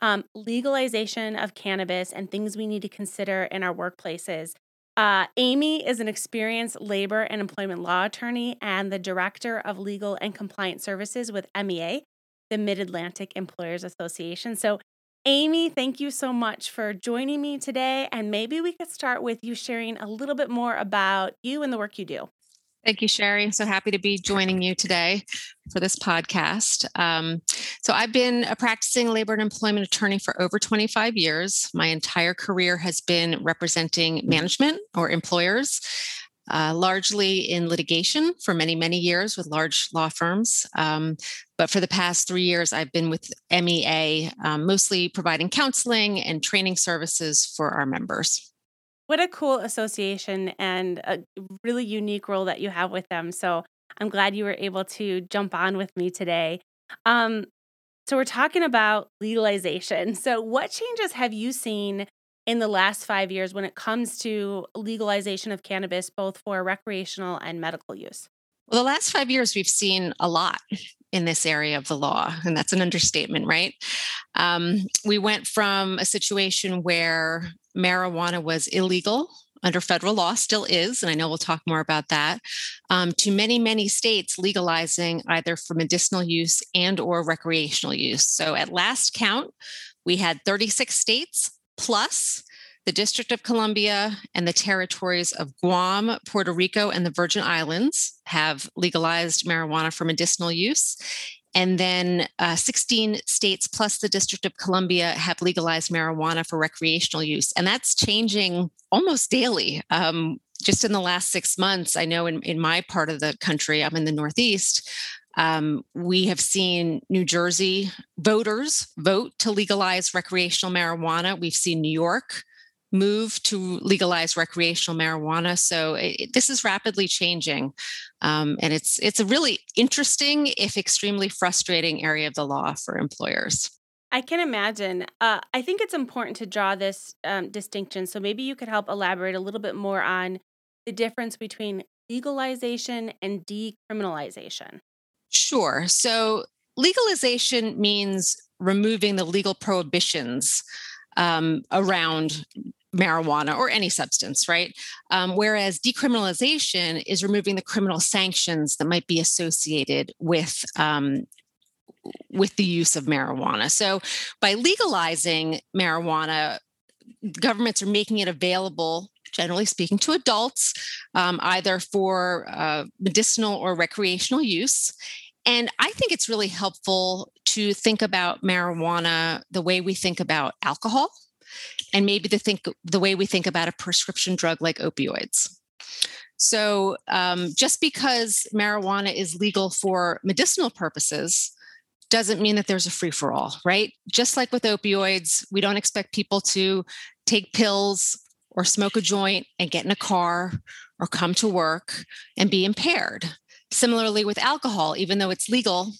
um, legalization of cannabis and things we need to consider in our workplaces. Uh, Amy is an experienced labor and employment law attorney and the director of legal and compliance services with MEA, the Mid Atlantic Employers Association. So, Amy, thank you so much for joining me today. And maybe we could start with you sharing a little bit more about you and the work you do. Thank you, Sherry. So happy to be joining you today for this podcast. Um, so, I've been a practicing labor and employment attorney for over 25 years. My entire career has been representing management or employers. Uh, largely in litigation for many, many years with large law firms. Um, but for the past three years, I've been with MEA, um, mostly providing counseling and training services for our members. What a cool association and a really unique role that you have with them. So I'm glad you were able to jump on with me today. Um, so we're talking about legalization. So what changes have you seen in the last five years when it comes to legalization of cannabis, both for recreational and medical use? Well, the last five years, we've seen a lot in this area of the law, and that's an understatement, right? Um, we went from a situation where marijuana was illegal under federal law, still is, and I know we'll talk more about that, um, to many, many states legalizing either for medicinal use and or recreational use. So at last count, we had 36 states plus the District of Columbia and the territories of Guam, Puerto Rico, and the Virgin Islands have legalized marijuana for medicinal use. And then uh, 16 states plus the District of Columbia have legalized marijuana for recreational use. And that's changing almost daily. Um, just in the last six months, I know in, in my part of the country, I'm in the Northeast, um, we have seen New Jersey voters vote to legalize recreational marijuana. We've seen New York move to legalize recreational marijuana. So it, this is rapidly changing, um, and it's it's a really interesting, if extremely frustrating, area of the law for employers. I can imagine. Uh, I think it's important to draw this um, distinction. So maybe you could help elaborate a little bit more on the difference between legalization and decriminalization. Sure. So legalization means removing the legal prohibitions um, around marijuana or any substance, right? Um, whereas decriminalization is removing the criminal sanctions that might be associated with um, with the use of marijuana. So by legalizing marijuana, governments are making it available generally speaking, to adults, um, either for uh, medicinal or recreational use. And I think it's really helpful to think about marijuana the way we think about alcohol and maybe to think the way we think about a prescription drug like opioids. So, um, just because marijuana is legal for medicinal purposes doesn't mean that there's a free for all, right? Just like with opioids, we don't expect people to take pills or smoke a joint and get in a car or come to work and be impaired. Similarly, with alcohol, even though it's legal,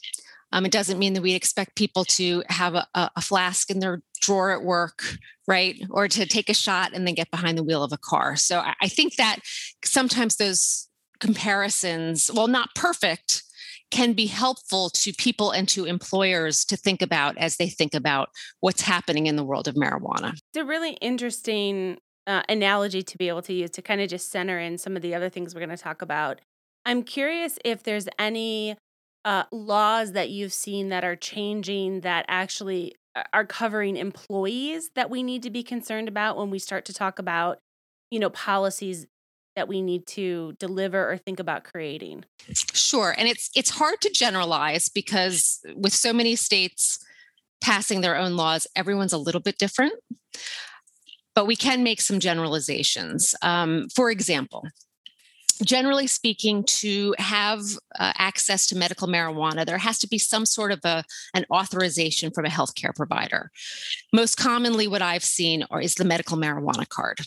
um, it doesn't mean that we expect people to have a, a, flask in their drawer at work, right? Or to take a shot and then get behind the wheel of a car. So I, think that sometimes those comparisons, well, not perfect, can be helpful to people and to employers to think about as they think about what's happening in the world of marijuana. It's a really interesting uh, analogy to be able to use to kind of just center in some of the other things we're going to talk about. I'm curious if there's any uh, laws that you've seen that are changing that actually are covering employees that we need to be concerned about when we start to talk about, you know, policies that we need to deliver or think about creating? Sure, and it's it's hard to generalize because with so many states passing their own laws, everyone's a little bit different. But we can make some generalizations. Um, for example, generally speaking, to have uh, access to medical marijuana, there has to be some sort of a, an authorization from a healthcare provider. Most commonly, what I've seen are, is the medical marijuana card.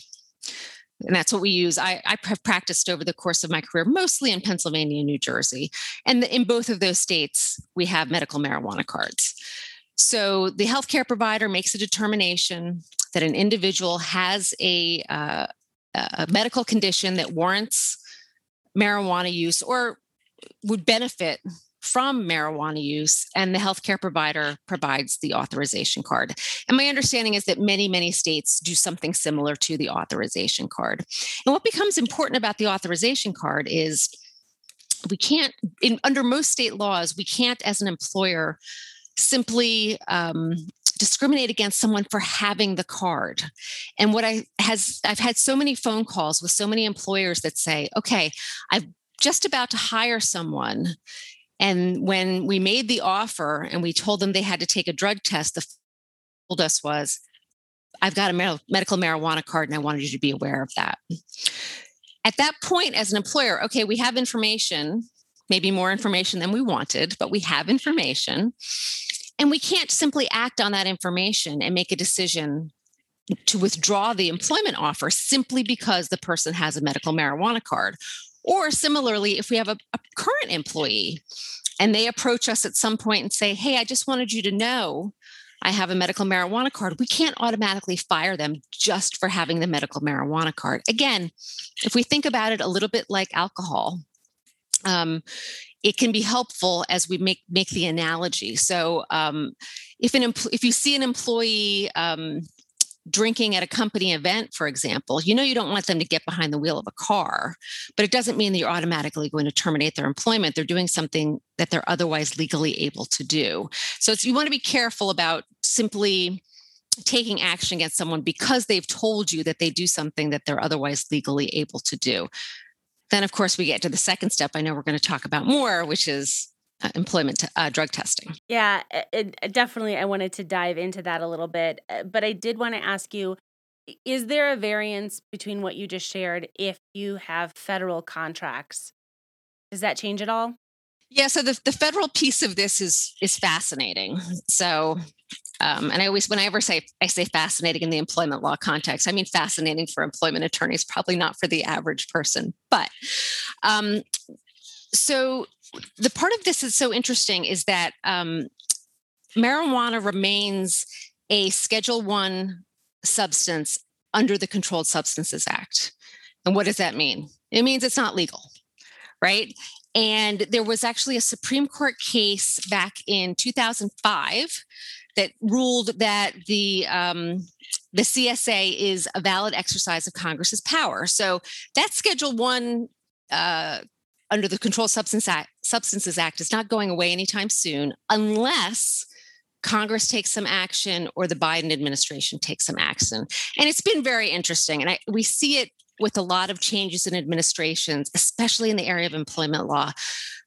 And that's what we use. I, I have practiced over the course of my career, mostly in Pennsylvania and New Jersey. And in both of those states, we have medical marijuana cards. So the healthcare provider makes a determination that an individual has a, uh, a medical condition that warrants marijuana use or would benefit from marijuana use and the healthcare provider provides the authorization card. And my understanding is that many, many states do something similar to the authorization card. And what becomes important about the authorization card is we can't, in, under most state laws, we can't, as an employer, simply um, discriminate against someone for having the card. And what i has i've had so many phone calls with so many employers that say okay i'm just about to hire someone. And when we made the offer and we told them they had to take a drug test the told us was i've got a medical marijuana card and i wanted you to be aware of that. At that point as an employer okay we have information maybe more information than we wanted but we have information and we can't simply act on that information and make a decision to withdraw the employment offer simply because the person has a medical marijuana card. Or similarly, if we have a, a, current employee and they approach us at some point and say, Hey, I just wanted you to know I have a medical marijuana card, we can't automatically fire them just for having the medical marijuana card. Again, if we think about it a little bit like alcohol, um, it can be helpful as we make make the analogy. So, um, if an empl- if you see an employee um, drinking at a company event, for example, you know you don't want them to get behind the wheel of a car, but it doesn't mean that you're automatically going to terminate their employment. They're doing something that they're otherwise legally able to do. So you want to be careful about simply taking action against someone because they've told you that they do something that they're otherwise legally able to do. Then, of course, we get to the second step I know we're going to talk about more, which is uh, employment uh, drug testing. Yeah, it, it, definitely. I wanted to dive into that a little bit, uh, but I did want to ask you is there a variance between what you just shared if you have federal contracts? Does that change at all? Yeah, so the, the federal piece of this is is fascinating. So um, and I always, when I ever say I say fascinating in the employment law context, I mean fascinating for employment attorneys, probably not for the average person. But um, so the part of this is so interesting is that um, marijuana remains a Schedule One substance under the Controlled Substances Act. And what does that mean? It means it's not legal, right? And there was actually a Supreme Court case back in 2005 that ruled that the um, the CSA is a valid exercise of Congress's power. So that Schedule One uh, under the Controlled Substance Act, Substances Act is not going away anytime soon, unless Congress takes some action or the Biden administration takes some action. And it's been very interesting, and I, we see it with a lot of changes in administrations, especially in the area of employment law.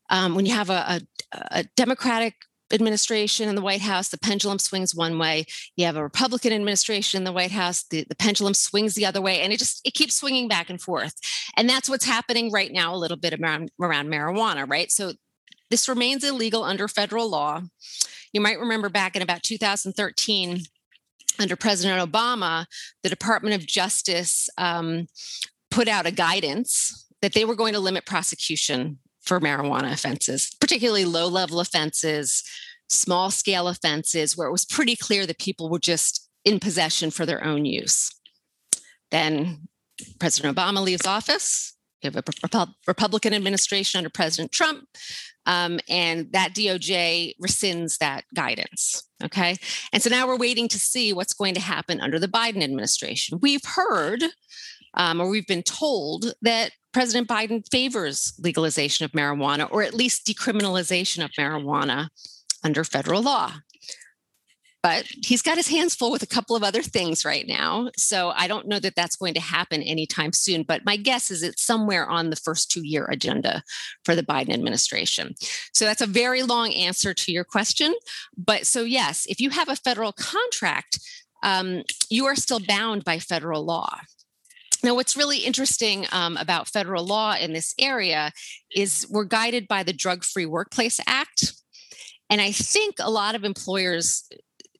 Um, when you have a, a, a Democratic administration in the White House, the pendulum swings one way. You have a Republican administration in the White House, the, the pendulum swings the other way, and it just it keeps swinging back and forth. And that's what's happening right now a little bit around, around marijuana, right? So this remains illegal under federal law. You might remember back in about 2013, under President Obama, the Department of Justice um, put out a guidance that they were going to limit prosecution for marijuana offenses, particularly low level offenses, small scale offenses, where it was pretty clear that people were just in possession for their own use. Then President Obama leaves office. Have a Republican administration under President Trump, um, and that DOJ rescinds that guidance. Okay. And so now we're waiting to see what's going to happen under the Biden administration. We've heard um, or we've been told that President Biden favors legalization of marijuana or at least decriminalization of marijuana under federal law. But he's got his hands full with a couple of other things right now. So I don't know that that's going to happen anytime soon. But my guess is it's somewhere on the first two year agenda for the Biden administration. So that's a very long answer to your question. But so, yes, if you have a federal contract, um, you are still bound by federal law. Now, what's really interesting um, about federal law in this area is we're guided by the Drug Free Workplace Act. And I think a lot of employers,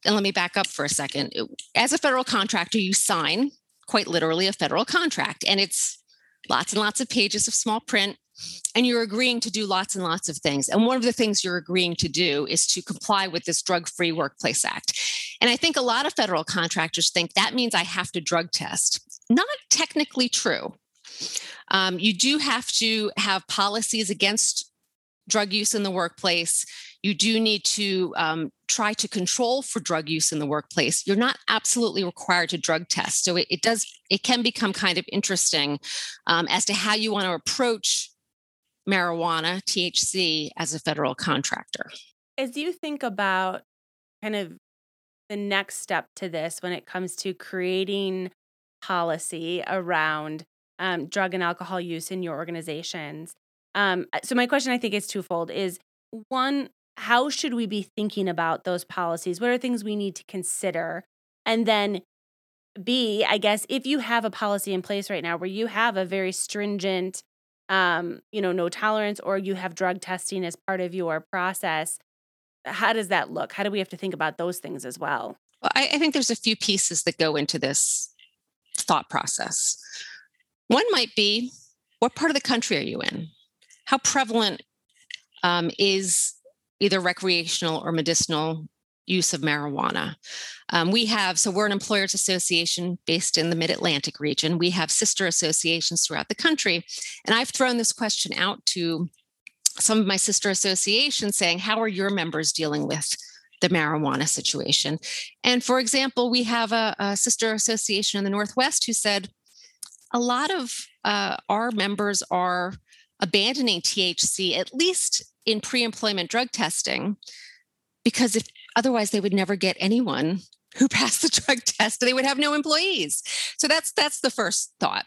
and let me back up for a second. As a federal contractor, you sign quite literally a federal contract, and it's lots and lots of pages of small print and you're agreeing to do lots and lots of things. And one of the things you're agreeing to do is to comply with this Drug Free Workplace Act. And I think a lot of federal contractors think that means I have to drug test. Not technically true. Um, you do have to have policies against drug use in the workplace. You do need to um, try to control for drug use in the workplace. You're not absolutely required to drug test. So it, it does, it can become kind of interesting um, as to how you want to approach marijuana, THC, as a federal contractor. As you think about kind of the next step to this when it comes to creating policy around um, drug and alcohol use in your organizations. Um, uh, so my question, I think, is twofold: is one, how should we be thinking about those policies? What are things we need to consider? And then B, I guess, if you have a policy in place right now where you have a very stringent um, you know, no tolerance, or you have drug testing as part of your process. How does that look? How do we have to think about those things as well? Well, I, I think there's a few pieces that go into this thought process. One might be what part of the country are you in? How prevalent um, is either recreational or medicinal use of marijuana. Um, we have, so we're an employers association based in the mid Atlantic region. We have sister associations throughout the country. And I've thrown this question out to some of my sister associations saying, How are your members dealing with? The marijuana situation. And for example, we have a, a sister association in the Northwest who said a lot of uh, our members are abandoning THC, at least in pre employment drug testing, because if Otherwise, they would never get anyone who passed the drug test. They would have no employees. So that's that's the first thought.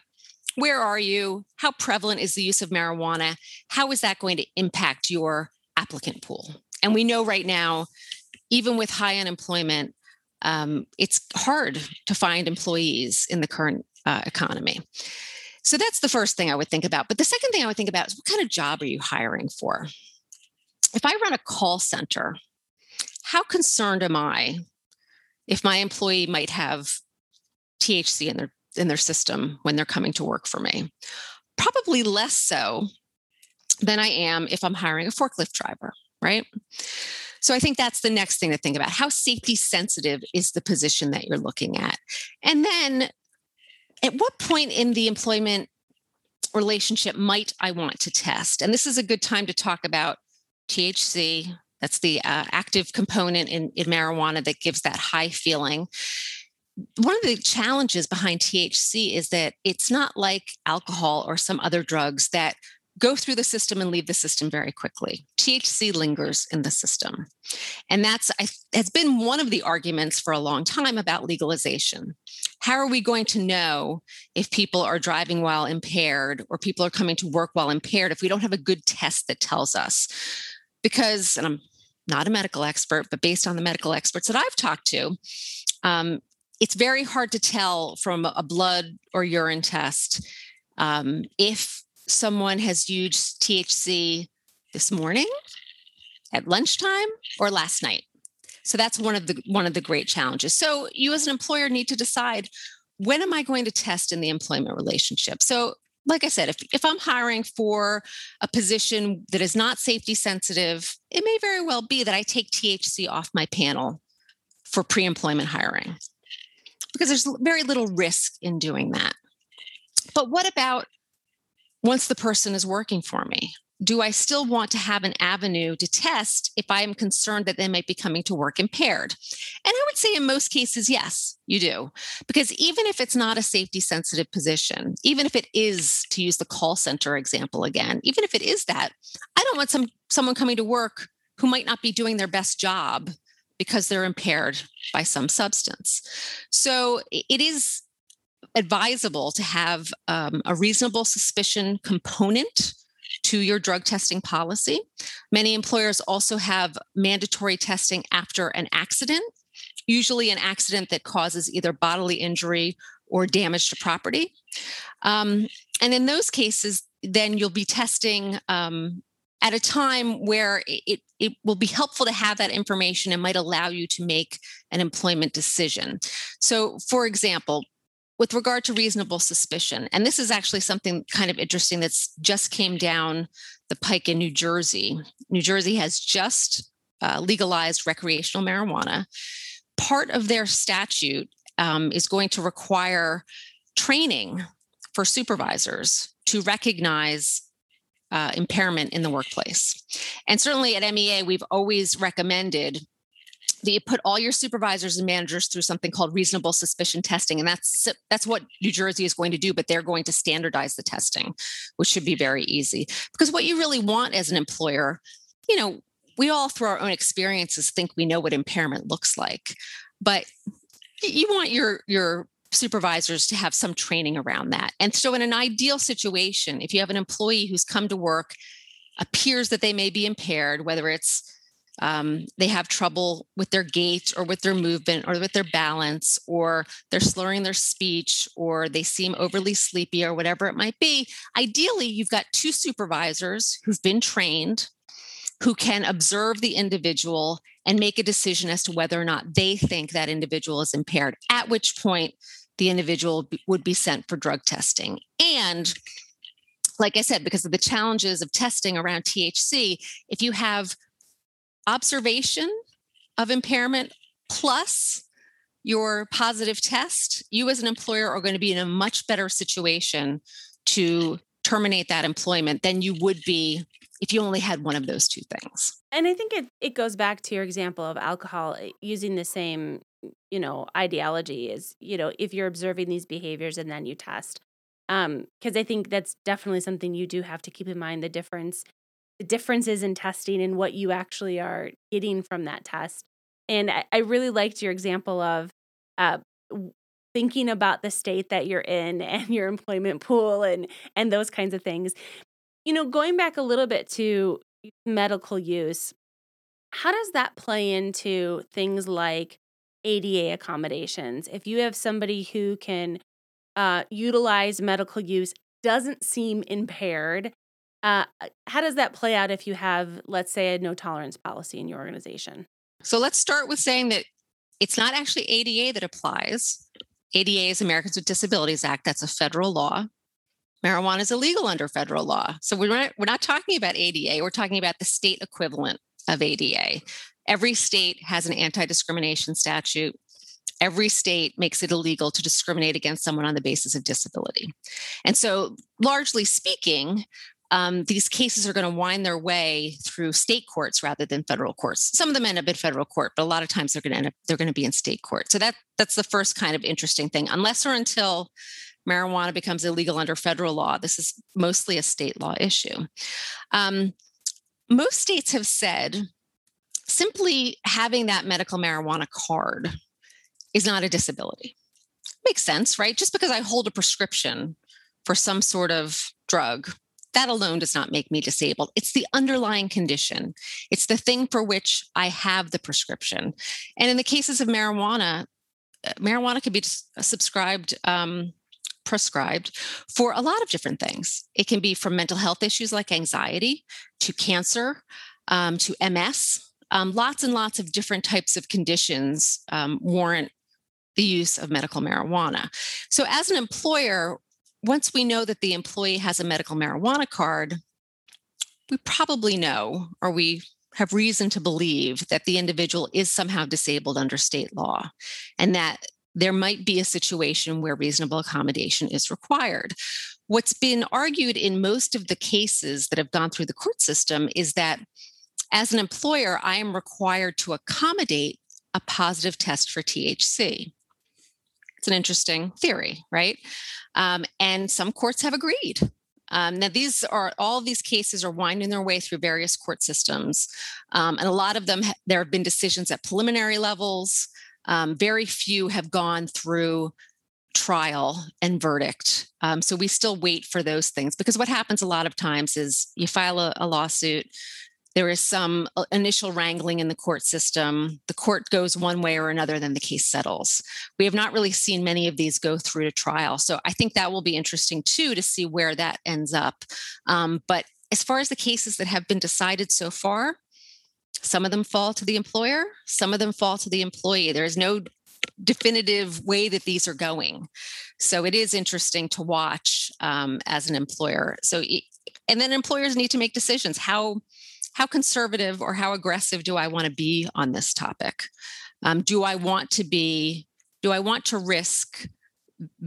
Where are you? How prevalent is the use of marijuana? How is that going to impact your applicant pool? And we know right now, even with high unemployment, um, it's hard to find employees in the current uh, economy. So that's the first thing I would think about. But the second thing I would think about is what kind of job are you hiring for? If I run a call center how concerned am I if my employee might have THC in their in their system when they're coming to work for me? Probably less so than I am if I'm hiring a forklift driver, right? So I think that's the next thing to think about. How safety sensitive is the position that you're looking at? And then at what point in the employment relationship might I want to test? And this is a good time to talk about THC, that's the uh, active component in, in marijuana that gives that high feeling. One of the challenges behind THC is that it's not like alcohol or some other drugs that go through the system and leave the system very quickly. THC lingers in the system. And that's has been one of the arguments for a long time about legalization. How are we going to know if people are driving while impaired or people are coming to work while impaired if we don't have a good test that tells us? Because, and I'm not a medical expert, but based on the medical experts that I've talked to, um, it's very hard to tell from a blood or urine test um, if someone has used THC this morning, at lunchtime, or last night. So that's one of the one of the great challenges. So you as an employer need to decide when am I going to test in the employment relationship. So like I said, if, if I'm hiring for a position that is not safety sensitive, it may very well be that I take THC off my panel for pre employment hiring because there's very little risk in doing that. But what about once the person is working for me? Do I still want to have an avenue to test if I am concerned that they might be coming to work impaired? And I would say in most cases, yes, you do. Because even if it's not a safety sensitive position, even if it is, to use the call center example again, even if it is that, I don't want some someone coming to work who might not be doing their best job because they're impaired by some substance. So it is advisable to have um, a reasonable suspicion component to your drug testing policy. Many employers also have mandatory testing after an accident, usually an accident that causes either bodily injury or damage to property. Um, and in those cases, then you'll be testing um, at a time where it, it will be helpful to have that information and might allow you to make an employment decision. So, for example, with regard to reasonable suspicion, and this is actually something kind of interesting that's just came down the pike in New Jersey. New Jersey has just uh, legalized recreational marijuana. Part of their statute um, is going to require training for supervisors to recognize uh, impairment in the workplace. And certainly at MEA, we've always recommended that you put all your supervisors and managers through something called reasonable suspicion testing and that's that's what new jersey is going to do but they're going to standardize the testing which should be very easy because what you really want as an employer you know we all through our own experiences think we know what impairment looks like but you want your your supervisors to have some training around that. And so, in an ideal situation, if you have an employee who's come to work, appears that they may be impaired, whether it's um, they have trouble with their gait or with their movement or with their balance, or they're slurring their speech, or they seem overly sleepy, or whatever it might be. Ideally, you've got two supervisors who've been trained who can observe the individual and make a decision as to whether or not they think that individual is impaired, at which point the individual would be sent for drug testing. And like I said, because of the challenges of testing around THC, if you have observation of impairment plus your positive test, you as an employer are going to be in a much better situation to terminate that employment than you would be if you only had one of those two things. And I think it, it goes back to your example of alcohol eh, using the same you know ideology is you know if you're observing these behaviors and then you test um because i think that's definitely something you do have to keep in mind the difference differences in testing and what you actually are getting from that test and i, I really liked your example of uh thinking about the state that you're in and your employment pool and and those kinds of things you know going back a little bit to medical use how does that play into things like ADA accommodations. If you have somebody who can uh, utilize medical use, doesn't seem impaired, uh, uh, how does that play out if you have, let's say, a no tolerance policy in your organization? So let's start with saying that it's not actually ADA that applies. ADA is Americans with Disabilities Act. That's a federal law. Marijuana is illegal under federal law. So we're not, we're not talking about ADA. We're talking about the state equivalent of ADA. Every state has an anti discrimination statute. Every state makes it illegal to discriminate against someone on the basis of disability. And so, largely speaking, um, these cases are going to wind their way through state courts rather than federal courts. Some of them end up in federal court, but a lot of times they're going to end up they're going to be in state court. So that that's the first kind of interesting thing. Unless or until marijuana becomes illegal under federal law, this is mostly a state law issue. Um, most states have said simply having that medical marijuana card is not a disability. Makes sense, right? Just because I hold a prescription for some sort of drug, that alone does not make me disabled. It's the underlying condition, it's the thing for which I have the prescription. And in the cases of marijuana, uh, marijuana can be subscribed. Um, prescribed for a lot of different things. It can be from mental health issues like anxiety to cancer um, to MS, um, lots and lots of different types of conditions um, warrant the use of medical marijuana. So, as an employer, once we know that the employee has a medical marijuana card, we probably know, or we have reason to believe, that the individual is somehow disabled under state law and that there might be a situation where reasonable accommodation is required. What's been argued in most of the cases that have gone through the court system is that as an employer, I am required to accommodate a positive test for THC. It's an interesting theory, right? Um, and some courts have agreed. Um, now, these are all these cases are winding their way through various court systems, um, and a lot of them there have been decisions at preliminary levels. Um, very few have gone through trial and verdict. Um, so we still wait for those things because what happens a lot of times is you file a, a lawsuit, there is some uh, initial wrangling in the court system. The court goes one way or another, then the case settles. We have not really seen many of these go through to trial. So I think that will be interesting too to see where that ends up. Um, but as far as the cases that have been decided so far, some of them fall to the employer, some of them fall to the employee. There is no definitive way that these are going. So it is interesting to watch um, as an employer. So, and then employers need to make decisions. How how conservative or how aggressive do I want to be on this topic? Um, do I want to be? Do I want to risk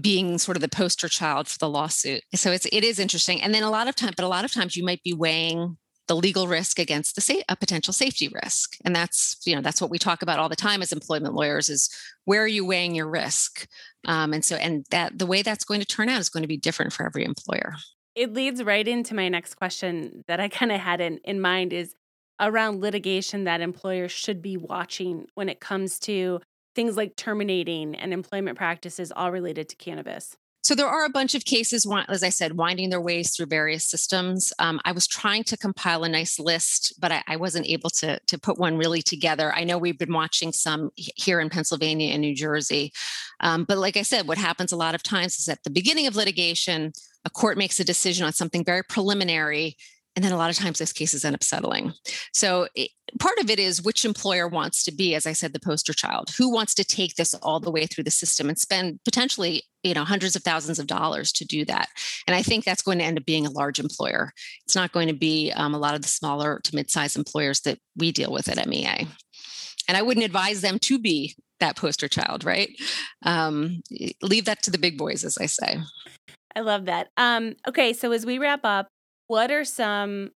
being sort of the poster child for the lawsuit? So it's it is interesting. And then a lot of time, but a lot of times you might be weighing the legal risk against the sa- a potential safety risk and that's you know that's what we talk about all the time as employment lawyers is where are you weighing your risk um, and so and that the way that's going to turn out is going to be different for every employer it leads right into my next question that i kind of had in, in mind is around litigation that employers should be watching when it comes to things like terminating and employment practices all related to cannabis so there are a bunch of cases, as I said, winding their ways through various systems. Um, I was trying to compile a nice list, but I, I, wasn't able to, to put one really together. I know we've been watching some here in Pennsylvania and New Jersey. Um, but like I said, what happens a lot of times is at the beginning of litigation, a court makes a decision on something very preliminary and then a lot of times those cases end up settling. So it, part of it is which employer wants to be, as I said, the poster child. Who wants to take this all the way through the system and spend potentially, you know, hundreds of thousands of dollars to do that? And I think that's going to end up being a large employer. It's not going to be um, a lot of the smaller to mid-sized employers that we deal with at MEA. And I wouldn't advise them to be that poster child, right? Um, leave that to the big boys, as I say. I love that. Um, okay, so as we wrap up, what are some,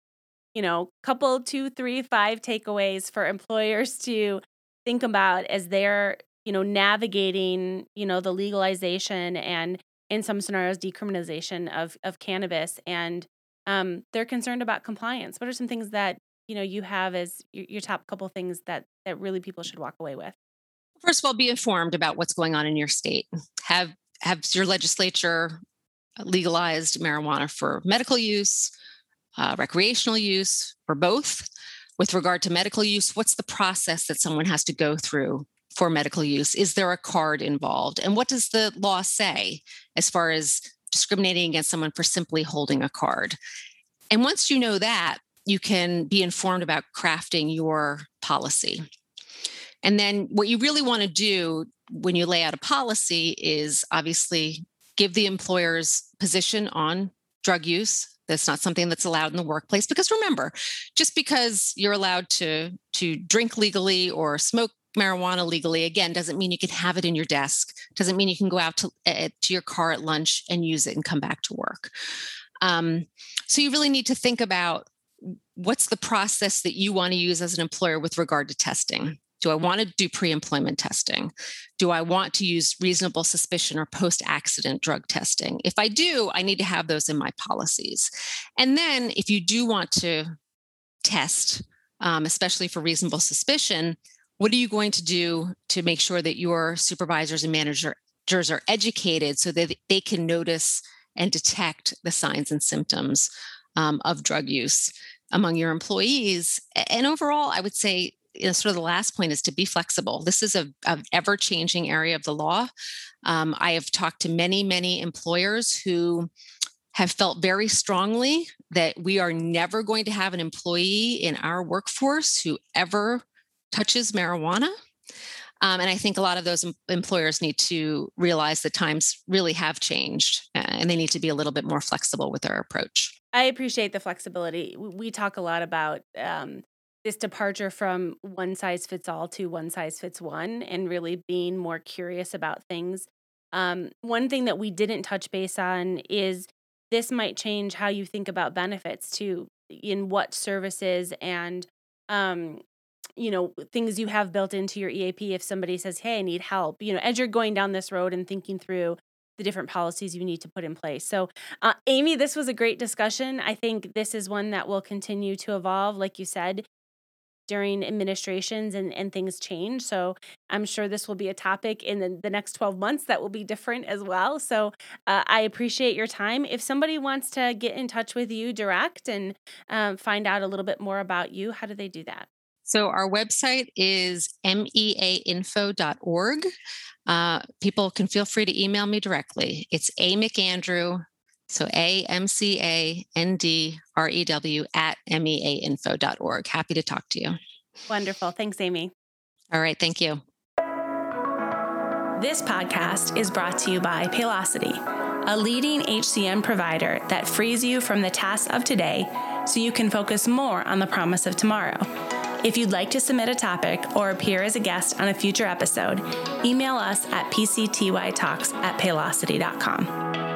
you know, couple, two, three, five takeaways for employers to think about as they're, you know, navigating, you know, the legalization and in some scenarios decriminalization of of cannabis and um, they're concerned about compliance. What are some things that you know you have as your, your top couple things that that really people should walk away with? First of all, be informed about what's going on in your state. Have have your legislature legalized marijuana for medical use, uh, recreational use, or both. With regard to medical use, what's the process that someone has to go through for medical use? Is there a card involved? And what does the law say as far as discriminating against someone for simply holding a card? And once you know that, you can be informed about crafting your policy. And then what you really want to do when you lay out a policy is obviously give the employer's position on drug use. That's not something that's allowed in the workplace because remember just because you're allowed to to drink legally or smoke marijuana legally again doesn't mean you can have it in your desk. Doesn't mean you can go out to, uh, to your car at lunch and use it and come back to work. Um, so you really need to think about what's the process that you want to use as an employer with regard to testing do I want to do pre employment testing? Do I want to use reasonable suspicion or post accident drug testing? If I do, I need to have those in my policies. And then if you do want to test, um, especially for reasonable suspicion, what are you going to do to make sure that your supervisors and managers are educated so that they can notice and detect the signs and symptoms um, of drug use among your employees? And overall, I would say you know, sort of the last point is to be flexible. This is a, a ever changing area of the law. Um, I have talked to many, many employers who have felt very strongly that we are never going to have an employee in our workforce who ever touches marijuana. Um, and I think a lot of those em- employers need to realize that times really have changed uh, and they need to be a little bit more flexible with their approach. I appreciate the flexibility. We talk a lot about um, this departure from one size fits all to one size fits one and really being more curious about things. Um, one thing that we didn't touch base on is this might change how you think about benefits too, in what services and um, you know things you have built into your EAP. If somebody says, "Hey, I need help," you know, as you're going down this road and thinking through the different policies you need to put in place. So, uh, Amy, this was a great discussion. I think this is one that will continue to evolve. Like you said, during administrations and, and things change. So I'm sure this will be a topic in the, the next 12 months that will be different as well. So uh, I appreciate your time. If somebody wants to get in touch with you direct and um, find out a little bit more about you, how do they do that? So our website is meainfo.org. Uh, people can feel free to email me directly. It's a McAndrew, so A M C A N D R E W at meainfo.org. Happy to talk to you. Wonderful. Thanks, Amy. All right. Thank you. This podcast is brought to you by Paylocity, a leading HCM provider that frees you from the tasks of today so you can focus more on the promise of tomorrow. If you'd like to submit a topic or appear as a guest on a future episode, email us at pctytalks at paylocity.com.